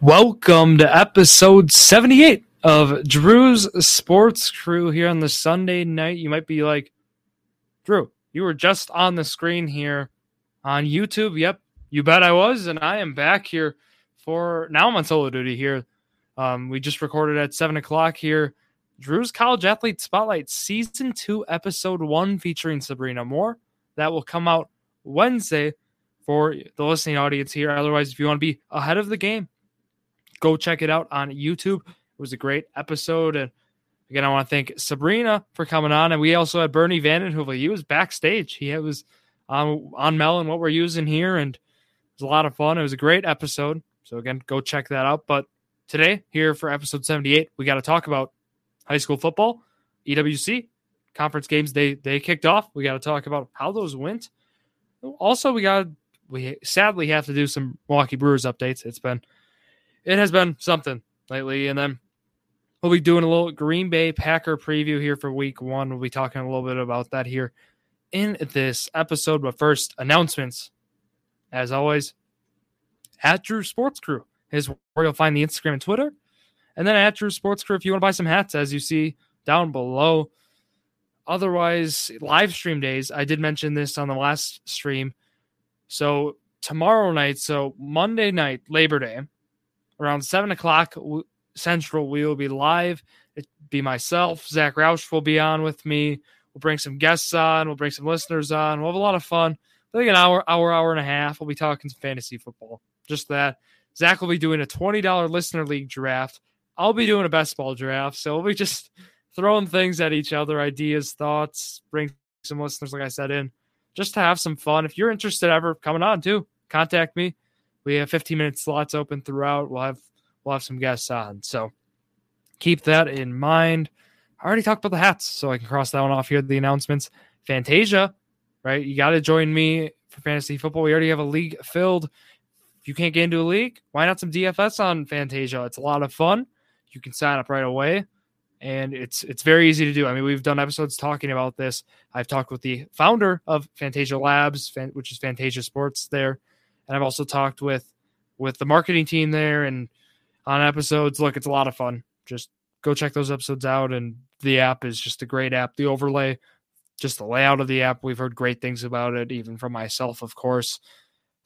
Welcome to episode 78 of Drew's Sports Crew here on the Sunday night. You might be like, Drew, you were just on the screen here on YouTube. Yep, you bet I was. And I am back here for now I'm on solo duty here. Um, we just recorded at 7 o'clock here. Drew's College Athlete Spotlight Season 2, Episode 1, featuring Sabrina Moore. That will come out Wednesday for the listening audience here. Otherwise, if you want to be ahead of the game, go check it out on YouTube. It was a great episode. And again, I want to thank Sabrina for coming on. And we also had Bernie Vandenhoevel. He was backstage. He was on, on Melon, what we're using here. And it was a lot of fun. It was a great episode. So again, go check that out. But today, here for episode 78, we got to talk about high school football, EWC, conference games they they kicked off. We got to talk about how those went. Also, we got we sadly have to do some Milwaukee Brewers updates. It's been it has been something lately. And then we'll be doing a little Green Bay Packer preview here for week one. We'll be talking a little bit about that here in this episode. But first, announcements. As always, at Drew Sports Crew is where you'll find the Instagram and Twitter. And then at Drew Sports Crew, if you want to buy some hats, as you see down below. Otherwise, live stream days. I did mention this on the last stream. So tomorrow night, so Monday night, Labor Day, around seven o'clock Central. We will be live. It be myself. Zach Roush will be on with me. We'll bring some guests on. We'll bring some listeners on. We'll have a lot of fun. I think an hour, hour, hour and a half. We'll be talking some fantasy football. Just that. Zach will be doing a $20 listener league draft. I'll be doing a best ball draft. So we'll be just throwing things at each other, ideas, thoughts, bring some listeners, like I said, in just to have some fun. If you're interested ever coming on too, contact me. We have 15 minute slots open throughout. We'll have we'll have some guests on. So keep that in mind. I already talked about the hats, so I can cross that one off here. The announcements. Fantasia, right? You got to join me for fantasy football. We already have a league filled. If you can't get into a league, why not some DFS on Fantasia? It's a lot of fun. You can sign up right away and it's it's very easy to do. I mean, we've done episodes talking about this. I've talked with the founder of Fantasia Labs, which is Fantasia Sports there, and I've also talked with with the marketing team there and on episodes. Look, it's a lot of fun. Just go check those episodes out, and the app is just a great app. The overlay, just the layout of the app, we've heard great things about it, even from myself, of course.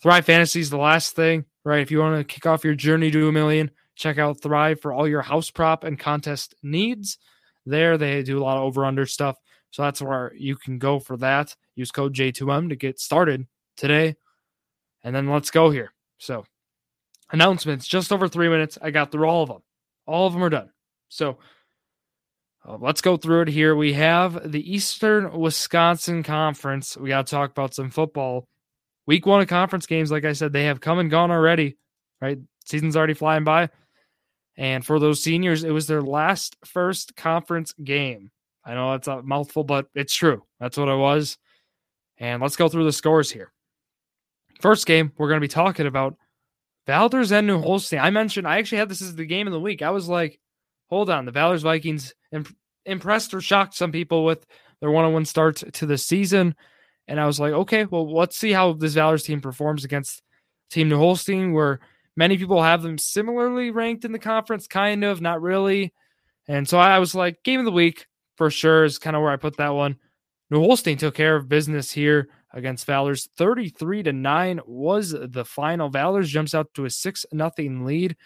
Thrive Fantasy is the last thing, right? If you want to kick off your journey to a million, check out Thrive for all your house prop and contest needs. There, they do a lot of over under stuff. So that's where you can go for that. Use code J2M to get started today and then let's go here. So, announcements, just over three minutes. I got through all of them. All of them are done. So, uh, let's go through it here. We have the Eastern Wisconsin Conference. We got to talk about some football. Week one of conference games, like I said, they have come and gone already, right? Season's already flying by. And for those seniors, it was their last first conference game. I know that's a mouthful, but it's true. That's what it was. And let's go through the scores here. First game, we're going to be talking about Valders and New Holstein. I mentioned, I actually had this as the game of the week. I was like, hold on, the Valders Vikings imp- impressed or shocked some people with their one on one start to the season. And I was like, okay, well, let's see how this Valders team performs against Team New Holstein, where many people have them similarly ranked in the conference, kind of, not really. And so I was like, game of the week for sure is kind of where I put that one. New Holstein took care of business here against Valders. 33 to 9 was the final. Valders jumps out to a 6 nothing lead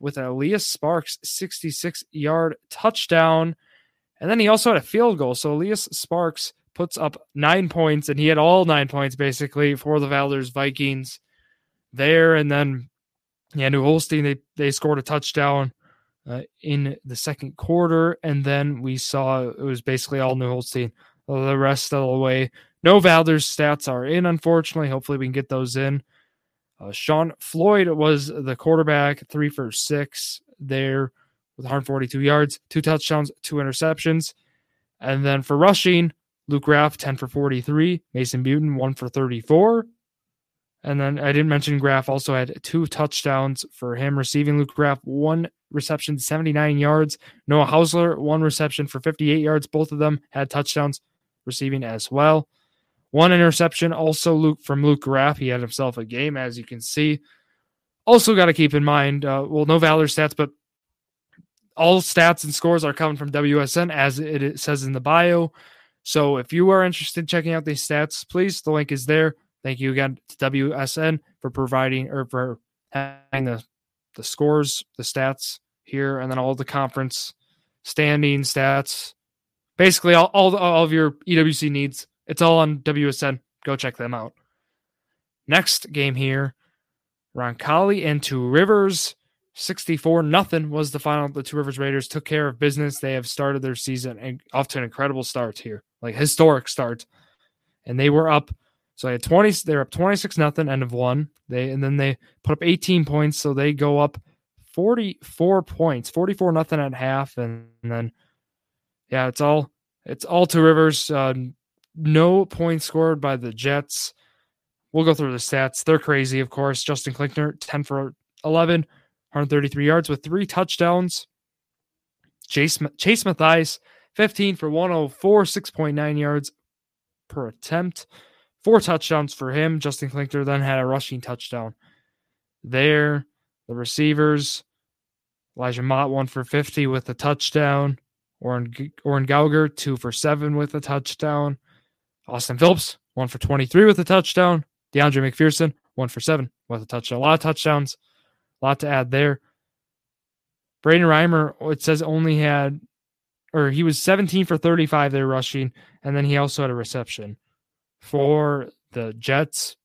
with Elias Sparks 66 yard touchdown. And then he also had a field goal. So Elias Sparks puts up nine points, and he had all nine points basically for the Valders Vikings there. And then, yeah, New Holstein, they, they scored a touchdown uh, in the second quarter. And then we saw it was basically all New Holstein the rest of the way. No Valders stats are in, unfortunately. Hopefully, we can get those in. Uh, Sean Floyd was the quarterback, three for six there with 142 yards, two touchdowns, two interceptions. And then for rushing, Luke Graff, 10 for 43, Mason Butin, 1 for 34. And then I didn't mention Graff also had two touchdowns for him receiving Luke Graff, one reception, 79 yards. Noah Hausler, one reception for 58 yards. Both of them had touchdowns receiving as well. One interception also Luke from Luke Graff. He had himself a game, as you can see. Also, got to keep in mind, uh, well, no Valor stats, but all stats and scores are coming from WSN as it says in the bio. So if you are interested in checking out these stats, please, the link is there. Thank you again to WSN for providing or for having the, the scores, the stats here, and then all the conference standing stats. Basically, all, all, all of your EWC needs. It's all on WSN. Go check them out. Next game here Roncalli and Two Rivers. 64 nothing was the final. The Two Rivers Raiders took care of business. They have started their season and off to an incredible start here, like historic start. And they were up. So they had 20, they're up 26 nothing, end of one. They and then they put up 18 points. So they go up 44 points, 44 nothing at half. And, and then yeah, it's all it's all Two Rivers. Uh, no points scored by the Jets. We'll go through the stats. They're crazy, of course. Justin Klinkner, 10 for 11, 133 yards with three touchdowns. Chase, Chase Matthias, 15 for 104, 6.9 yards per attempt. Four touchdowns for him. Justin Klinkner then had a rushing touchdown. There, the receivers, Elijah Mott, one for 50 with a touchdown. Oren, Oren Gauger, two for seven with a touchdown. Austin Phillips, one for 23 with a touchdown. DeAndre McPherson, one for seven with a touchdown. A lot of touchdowns, a lot to add there. Brayden Reimer, oh, it says only had, or he was 17 for 35 there rushing, and then he also had a reception for the Jets.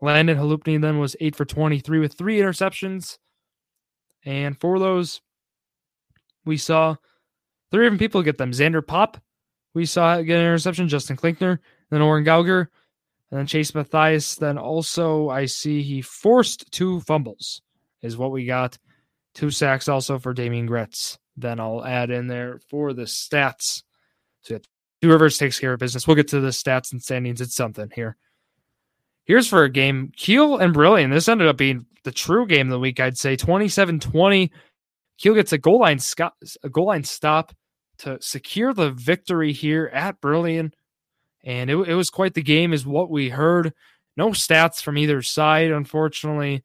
Landon Halupni then was 8 for 23 with three interceptions. And for those, we saw three different people get them. Xander Pop, we saw get an interception. Justin Klinkner, then Oren Gauger, and then Chase Matthias. Then also, I see he forced two fumbles, is what we got. Two sacks also for Damien Gretz. Then I'll add in there for the stats. So Two Rivers takes care of business. We'll get to the stats and standings. It's something here. Here's for a game Kiel and Brillion. This ended up being the true game of the week, I'd say 27 20. Kiel gets a goal line, a goal line stop to secure the victory here at Brillion. And it, it was quite the game, is what we heard. No stats from either side, unfortunately.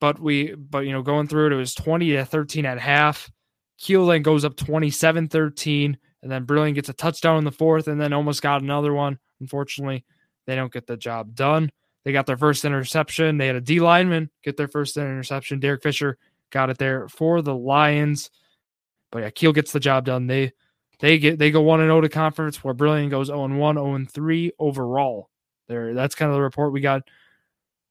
But we, but you know, going through it, it was 20 to 13 at half. Kiel then goes up 27 13. And then Brillion gets a touchdown in the fourth and then almost got another one. Unfortunately, they don't get the job done. They got their first interception. They had a D lineman get their first interception. Derek Fisher got it there for the Lions. But yeah, Kiel gets the job done. They they get they go one and zero to conference, where Brillion goes zero and one, zero oh and three overall. There, that's kind of the report we got.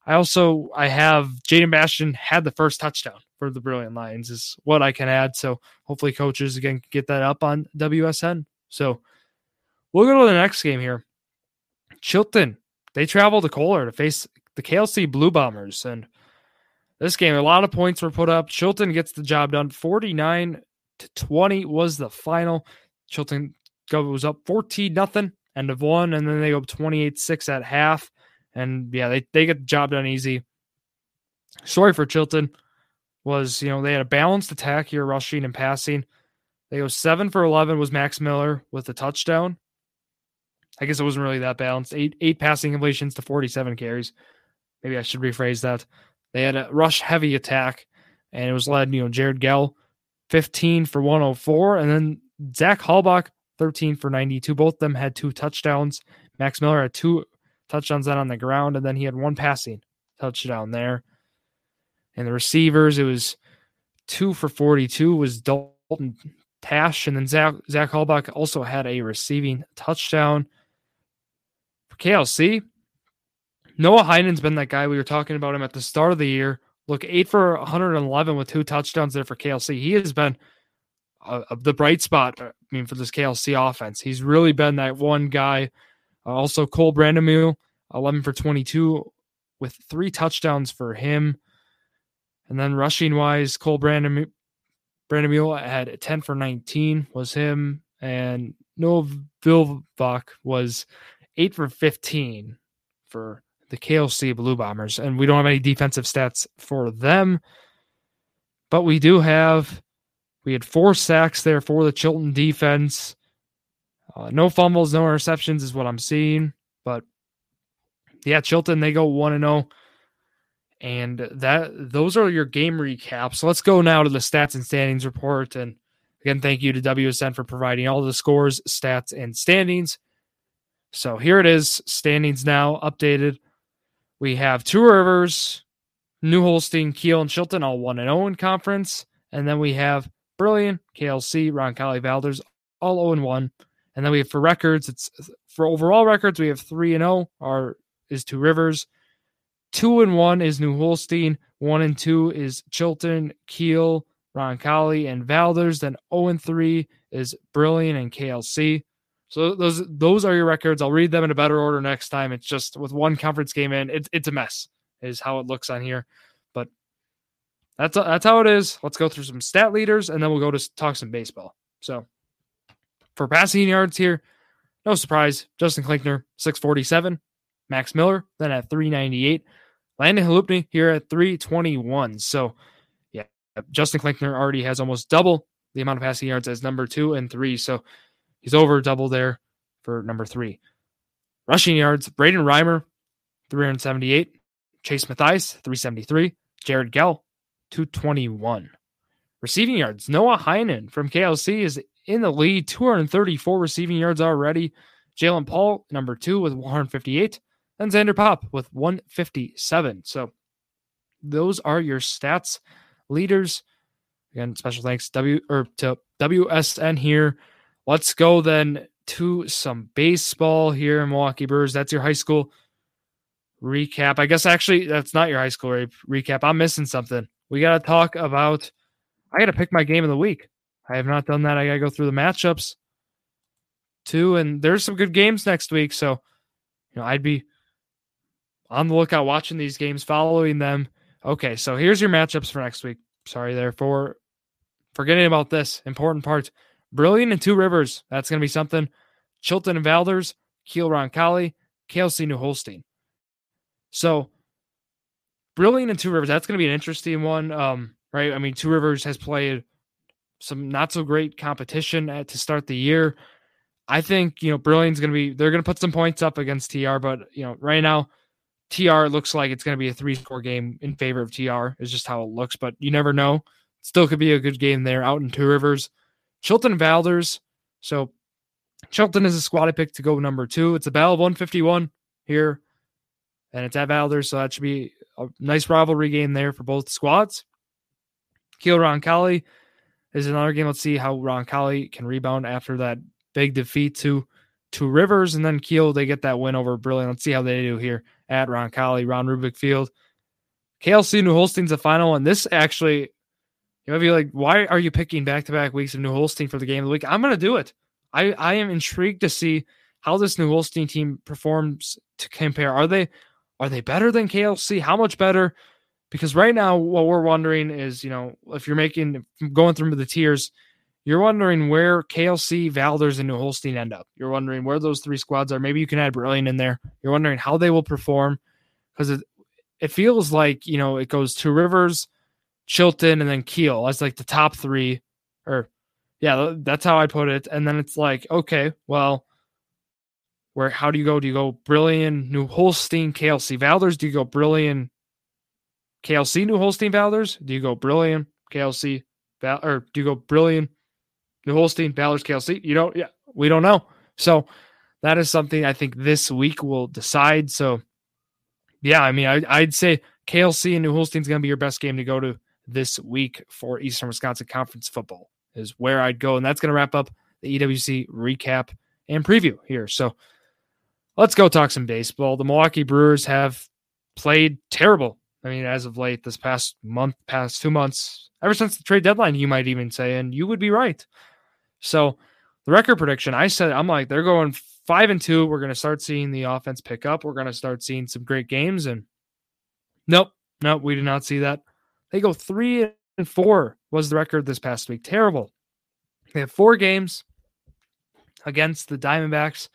I also I have Jaden Bastion had the first touchdown for the Brillion Lions is what I can add. So hopefully coaches again get that up on WSN. So we'll go to the next game here. Chilton they travel to Kohler to face the KLC Blue Bombers and this game a lot of points were put up. Chilton gets the job done 49 to 20 was the final. Chilton goes up 14 nothing, end of one, and then they go up 28 6 at half. And yeah, they, they get the job done easy. Sorry for Chilton was, you know, they had a balanced attack here, rushing and passing. They go seven for 11 was Max Miller with a touchdown. I guess it wasn't really that balanced. Eight, eight passing completions to 47 carries. Maybe I should rephrase that. They had a rush heavy attack, and it was led, you know, Jared Gell 15 for 104. And then Zach Hallbach, 13 for 92. Both of them had two touchdowns. Max Miller had two touchdowns then on the ground, and then he had one passing touchdown there. And the receivers, it was two for 42 was Dalton Tash, and then Zach, Zach Hallbach also had a receiving touchdown. For KLC, Noah Heiden's been that guy. We were talking about him at the start of the year. Look, eight for 111 with two touchdowns there for KLC. He has been uh, the bright spot. Uh, I mean, for this KLC offense, he's really been that one guy. Uh, also, Cole Brandamule, 11 for 22 with three touchdowns for him. And then rushing wise, Cole Brandamule, Brandamule had 10 for 19 was him. And Noah Vilbach was 8 for 15 for the KLC Blue Bombers, and we don't have any defensive stats for them, but we do have. We had four sacks there for the Chilton defense. Uh, no fumbles, no interceptions is what I'm seeing. But yeah, Chilton they go one and zero, oh. And that those are your game recaps. So let's go now to the stats and standings report. And again, thank you to WSN for providing all the scores, stats, and standings. So here it is, standings now updated. We have Two Rivers, New Holstein, Kiel, and Chilton all 1 0 in conference. And then we have Brillion, KLC, Ron Roncalli, Valders all 0 1. And then we have for records, it's for overall records, we have 3 and 0 are is Two Rivers. 2 and 1 is New Holstein, 1 and 2 is Chilton, Kiel, Roncalli, and Valders. Then 0 and 3 is Brillion and KLC. So those those are your records. I'll read them in a better order next time. It's just with one conference game in, it's it's a mess, is how it looks on here. But that's that's how it is. Let's go through some stat leaders and then we'll go to talk some baseball. So for passing yards here, no surprise, Justin Klinkner, 647. Max Miller, then at 398. Landon Halupny here at 321. So, yeah, Justin Klinkner already has almost double the amount of passing yards as number two and three. So, he's over double there for number three. Rushing yards, Braden Reimer, 378. Chase Mathias, 373. Jared Gell, 221. Receiving yards, Noah Heinen from KLC is in the lead, 234 receiving yards already. Jalen Paul, number two, with 158. And Xander Pop with 157. So those are your stats leaders. Again, special thanks W or to WSN here. Let's go then to some baseball here in Milwaukee Brewers. That's your high school recap. I guess actually that's not your high school re- recap. I'm missing something. We got to talk about. I got to pick my game of the week. I have not done that. I got to go through the matchups too, and there's some good games next week. So, you know, I'd be on the lookout watching these games, following them. Okay, so here's your matchups for next week. Sorry there for forgetting about this important part. Brillion and Two Rivers. That's going to be something. Chilton and Valders, Kiel Roncalli, KLC New Holstein. So Brillion and Two Rivers. That's going to be an interesting one. Um, right? I mean, Two Rivers has played some not so great competition at, to start the year. I think you know Brillion's going to be. They're going to put some points up against TR, but you know right now TR looks like it's going to be a three score game in favor of TR, is just how it looks, but you never know. Still could be a good game there out in Two Rivers. Chilton Valders. So Chilton is a squad I picked to go number two. It's a battle of 151 here, and it's at Valders, so that should be a nice rivalry game there for both squads. Kiel Roncalli is another game. Let's see how Roncalli can rebound after that big defeat to Two Rivers, and then Kiel they get that win over Brillion. Let's see how they do here at Roncalli, Ron Rubik Field. KLC New Holstein's the final, and this actually, you might be like, why are you picking back to back weeks of New Holstein for the game of the week? I'm going to do it. I, I am intrigued to see how this New Holstein team performs to compare. Are they are they better than KLC? How much better? Because right now, what we're wondering is, you know, if you're making going through the tiers, you're wondering where KLC, Valders, and New Holstein end up. You're wondering where those three squads are. Maybe you can add Brillion in there. You're wondering how they will perform because it, it feels like, you know, it goes Two Rivers, Chilton, and then Kiel as like the top three. Or, yeah, that's how I put it. And then it's like, okay, well, where, how do you go? Do you go Brillion, New Holstein, KLC, Valders? Do you go Brillion, KLC, New Holstein, Valders? Do you go Brillion, KLC, Val, or do you go Brillion, New Holstein, Valders, KLC. You don't, yeah, we don't know. So that is something I think this week will decide. So, yeah, I mean, I, I'd say KLC and New Holstein's going to be your best game to go to this week for Eastern Wisconsin Conference football, is where I'd go. And that's going to wrap up the EWC recap and preview here. So let's go talk some baseball. The Milwaukee Brewers have played terrible. I mean, as of late, this past month, past two months, ever since the trade deadline, you might even say, and you would be right. So the record prediction, I said, I'm like, they're going five and two. We're going to start seeing the offense pick up. We're going to start seeing some great games. And nope, nope, we did not see that. They go three and four was the record this past week. Terrible. They have four games against the Diamondbacks.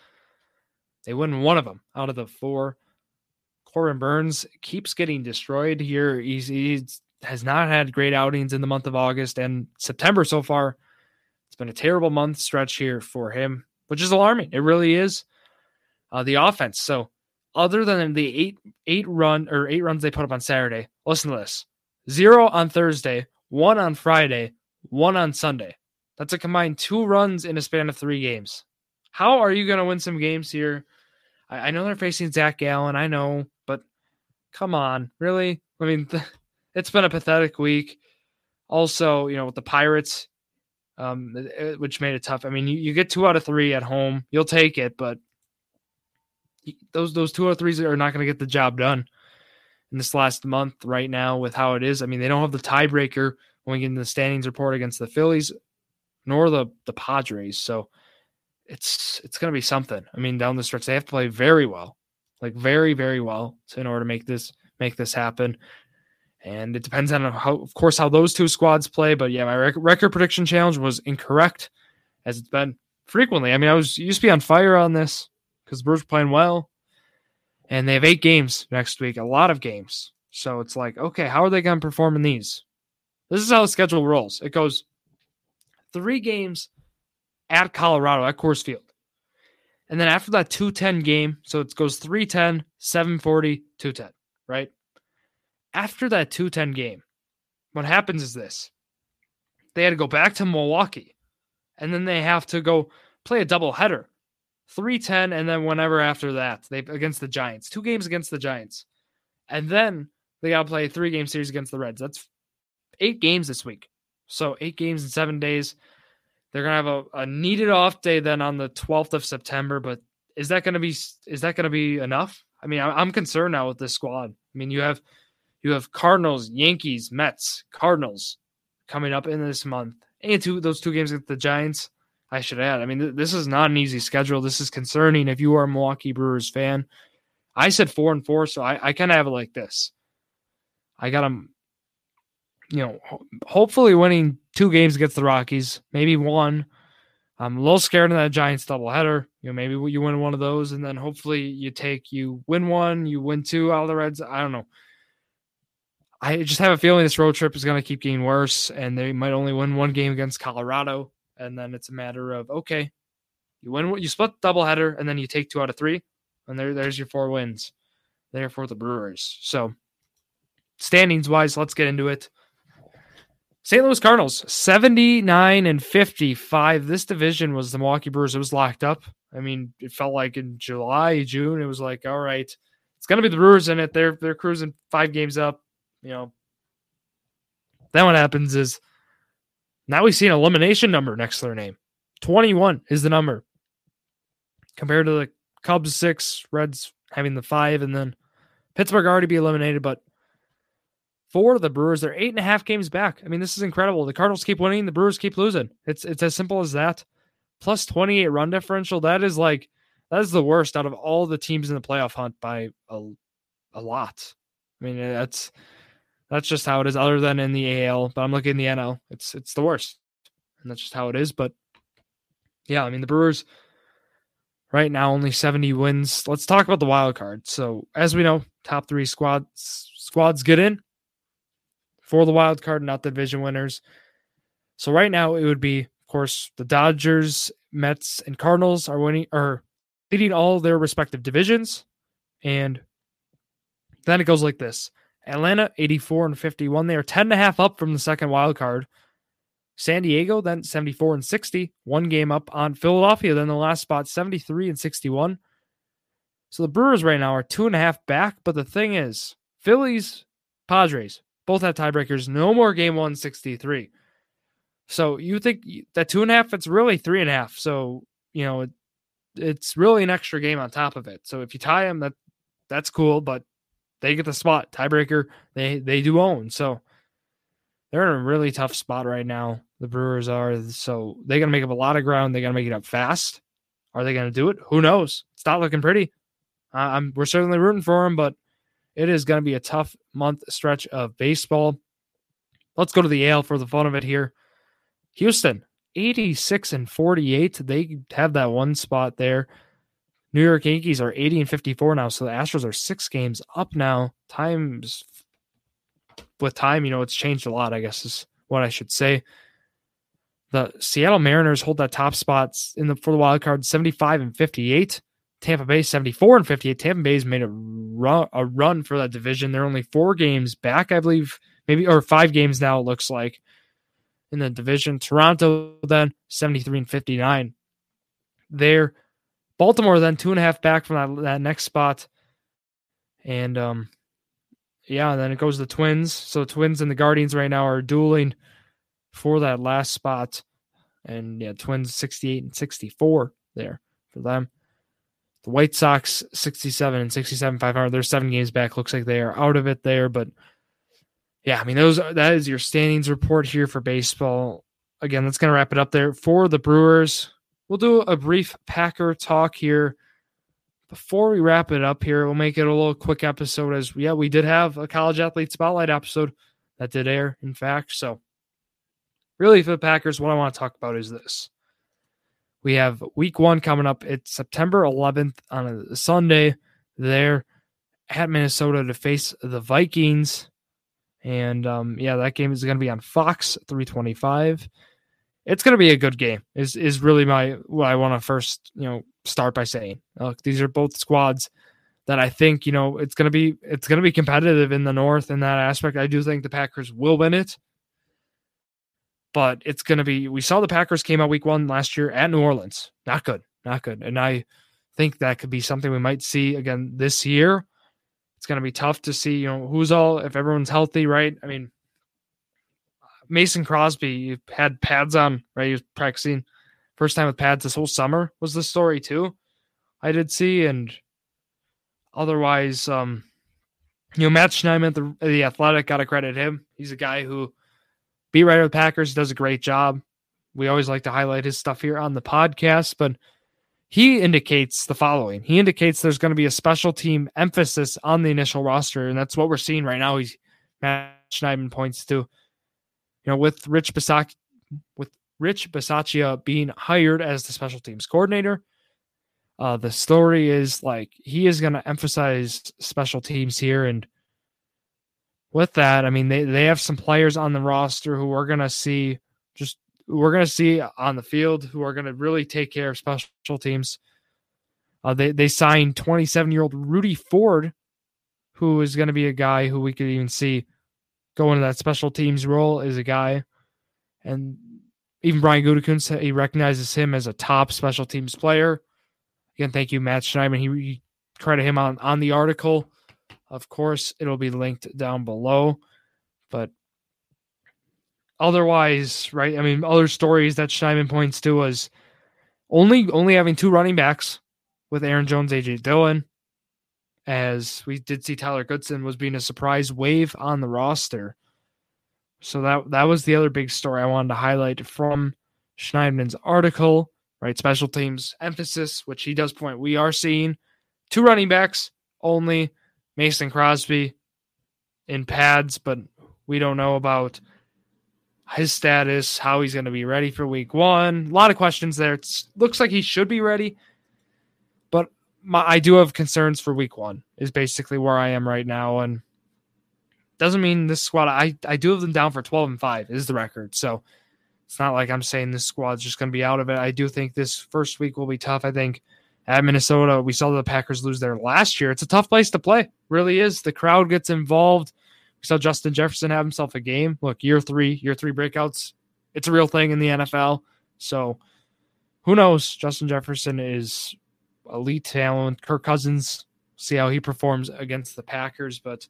They win one of them out of the four. Corbin Burnes keeps getting destroyed here. He's, he has not had great outings in the month of August and September so far It's been a terrible month stretch here for him, which is alarming. It really is. Uh, the offense. So, other than the eight eight run or eight runs they put up on Saturday, listen to this zero on Thursday, one on Friday, one on Sunday. That's a combined two runs in a span of three games. How are you going to win some games here? I, I, know they're facing Zach Gallen. I know, but come on, really? I mean, th- it's been a pathetic week. Also, you know, with the Pirates, um, which made it tough. I mean, you, you get two out of three at home, you'll take it, but those those two of threes are not going to get the job done in this last month right now with how it is. I mean, they don't have the tiebreaker when we get into the standings report against the Phillies, nor the the Padres. So it's it's going to be something. I mean, down the stretch, they have to play very well, like very very well, in order to make this make this happen. And it depends on how, of course, how those two squads play. But yeah, my rec- record prediction challenge was incorrect, as it's been frequently. I mean, I was used to be on fire on this because the Brewers were playing well, and they have eight games next week, a lot of games. So it's like, okay, how are they going to perform in these? This is how the schedule rolls. It goes three games at Colorado at Coors Field. And then after that 210 game, so it goes 310, 740, 210, right? After that 210 game, what happens is this they had to go back to Milwaukee, and then they have to go play a double header 310, and then whenever after that, they against the Giants, two games against the Giants. And then they got to play a three game series against the Reds. That's eight games this week. So eight games in seven days. They're gonna have a, a needed off day then on the 12th of September, but is that gonna be is that gonna be enough? I mean, I'm concerned now with this squad. I mean, you have you have Cardinals, Yankees, Mets, Cardinals coming up in this month, and two those two games with the Giants. I should add. I mean, th- this is not an easy schedule. This is concerning if you are a Milwaukee Brewers fan. I said four and four, so I, I kind of have it like this. I got them, you know, ho- hopefully winning two games against the Rockies, maybe one. I'm a little scared of that Giants doubleheader. You know, maybe you win one of those, and then hopefully you take you win one, you win two out of the Reds. I don't know. I just have a feeling this road trip is going to keep getting worse, and they might only win one game against Colorado, and then it's a matter of okay, you win, you split the doubleheader, and then you take two out of three, and there, there's your four wins, there for the Brewers. So, standings wise, let's get into it. St. Louis Cardinals, 79 and 55. This division was the Milwaukee Brewers. It was locked up. I mean, it felt like in July, June, it was like, all right, it's gonna be the Brewers in it. They're they're cruising five games up. You know. Then what happens is now we see an elimination number next to their name. 21 is the number. Compared to the Cubs six, Reds having the five, and then Pittsburgh already be eliminated, but four for the Brewers. They're eight and a half games back. I mean, this is incredible. The Cardinals keep winning, the Brewers keep losing. It's it's as simple as that. Plus 28 run differential. That is like that is the worst out of all the teams in the playoff hunt by a, a lot. I mean, that's that's just how it is, other than in the AL. But I'm looking in the NL. It's it's the worst. And that's just how it is. But yeah, I mean the Brewers right now only 70 wins. Let's talk about the wild card. So as we know, top three squads squads get in for the wild card, not the division winners. So right now it would be, of course, the Dodgers, Mets, and Cardinals are winning or leading all their respective divisions. And then it goes like this. Atlanta 84 and 51. They are 10 and a half up from the second wild card. San Diego then 74 and 60, one game up on Philadelphia. Then the last spot 73 and 61. So the Brewers right now are two and a half back. But the thing is, Phillies, Padres, both have tiebreakers. No more game 163. So you think that two and a half, it's really three and a half. So, you know, it, it's really an extra game on top of it. So if you tie them, that that's cool, but they get the spot. Tiebreaker, they they do own. So they're in a really tough spot right now. The Brewers are. So they gotta make up a lot of ground. They gotta make it up fast. Are they gonna do it? Who knows? It's not looking pretty. Uh, we're certainly rooting for them, but it is going to be a tough month stretch of baseball. Let's go to the AL for the fun of it here. Houston, 86 and 48. They have that one spot there. New York Yankees are 80 and 54 now. So the Astros are six games up now. Times with time, you know, it's changed a lot, I guess is what I should say. The Seattle Mariners hold that top spots in the for the wild card 75 and 58. Tampa Bay 74 and 58. Tampa Bay's made a run, a run for that division. They're only four games back, I believe, maybe or five games now. It looks like in the division. Toronto then 73 and 59. There, Baltimore then two and a half back from that, that next spot, and um, yeah, then it goes to the Twins. So the Twins and the Guardians right now are dueling for that last spot, and yeah, Twins 68 and 64 there for them. The White Sox 67 and 67 500. They're seven games back. Looks like they are out of it there, but yeah, I mean those that is your standings report here for baseball. Again, that's gonna wrap it up there for the Brewers. We'll do a brief Packer talk here before we wrap it up here. We'll make it a little quick episode as yeah, we did have a college athlete spotlight episode that did air, in fact. So really for the Packers, what I want to talk about is this. We have week one coming up. It's September 11th on a Sunday. There at Minnesota to face the Vikings. And um, yeah, that game is going to be on Fox 325. It's going to be a good game. Is is really my what I want to first you know start by saying. Look, these are both squads that I think you know it's going to be it's going to be competitive in the North in that aspect. I do think the Packers will win it, but it's going to be. We saw the Packers came out week one last year at New Orleans. Not good, not good, and I think that could be something we might see again this year it's going to be tough to see, you know, who's all, if everyone's healthy, right? I mean, Mason Crosby had pads on, right? He was practicing first time with pads this whole summer was the story too. I did see, and otherwise, um, you know, Matt Schneidman, the, the athletic, got to credit him. He's a guy who beat writer of the Packers, does a great job. We always like to highlight his stuff here on the podcast, but he indicates the following. He indicates there's going to be a special team emphasis on the initial roster, and that's what we're seeing right now. He's Matt Schneidman points to, you know, with Rich Bisaccia, with Rich Bisaccia being hired as the special teams coordinator. Uh, the story is like he is going to emphasize special teams here, and with that, I mean they they have some players on the roster who are going to see just we're going to see on the field who are going to really take care of special teams. Uh, they they signed 27 year old Rudy Ford, who is going to be a guy who we could even see go into that special teams role is a guy, and even Brian Gutekunst he recognizes him as a top special teams player. Again, thank you, Matt Schneidman. He, he credit him on on the article. Of course, it'll be linked down below, but otherwise, right? I mean, other stories that Schneidman points to was only only having two running backs with Aaron Jones, AJ Dillon, as we did see Tyler Goodson was being a surprise wave on the roster. So that that was the other big story I wanted to highlight from Schneidman's article, right? Special teams emphasis, which he does point. We are seeing two running backs only, Mason Crosby in pads, but we don't know about his status, how he's going to be ready for week one. A lot of questions there. It looks like he should be ready, my, I do have concerns for week one, is basically where I am right now. And doesn't mean this squad, I, I do have them down for 12 and 5 is the record. So it's not like I'm saying this squad's just going to be out of it. I do think this first week will be tough. I think at Minnesota, we saw the Packers lose there last year. It's a tough place to play, really is. The crowd gets involved we saw Justin Jefferson have himself a game. Look, year three, year three breakouts. It's a real thing in the NFL. So who knows? Justin Jefferson is elite talent. Kirk Cousins, see how he performs against the Packers. But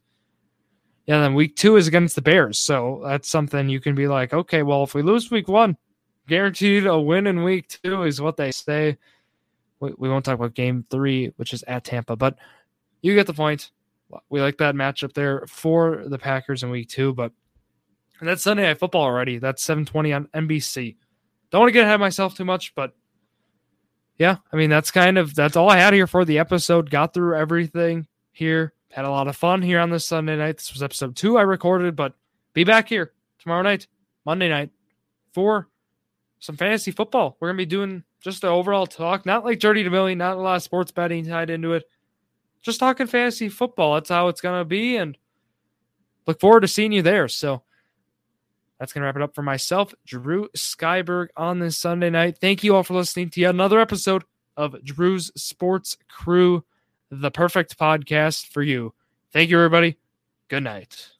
yeah, then week two is against the Bears. So that's something you can be like, okay, well, if we lose week one, guaranteed a win in week two is what they say. We, we won't talk about game three, which is at Tampa, but you get the point we like that matchup there for the Packers in week two. But and that's Sunday night football already. That's 720 on NBC. Don't want to get ahead of myself too much, but yeah, I mean that's kind of that's all I had here for the episode. Got through everything here. Had a lot of fun here on this Sunday night. This was episode two I recorded, but be back here tomorrow night, Monday night, for some fantasy football. We're gonna be doing just an overall talk, not like Journey to Million, not a lot of sports betting tied into it just talking fantasy football. That's how it's to be. And look forward to seeing you there. So that's going to wrap it up for myself, Drew Skyberg, on this Sunday night. Thank you all for listening to yet another episode of Drew's Sports Crew, the perfect podcast for you. Thank you, everybody. Good night.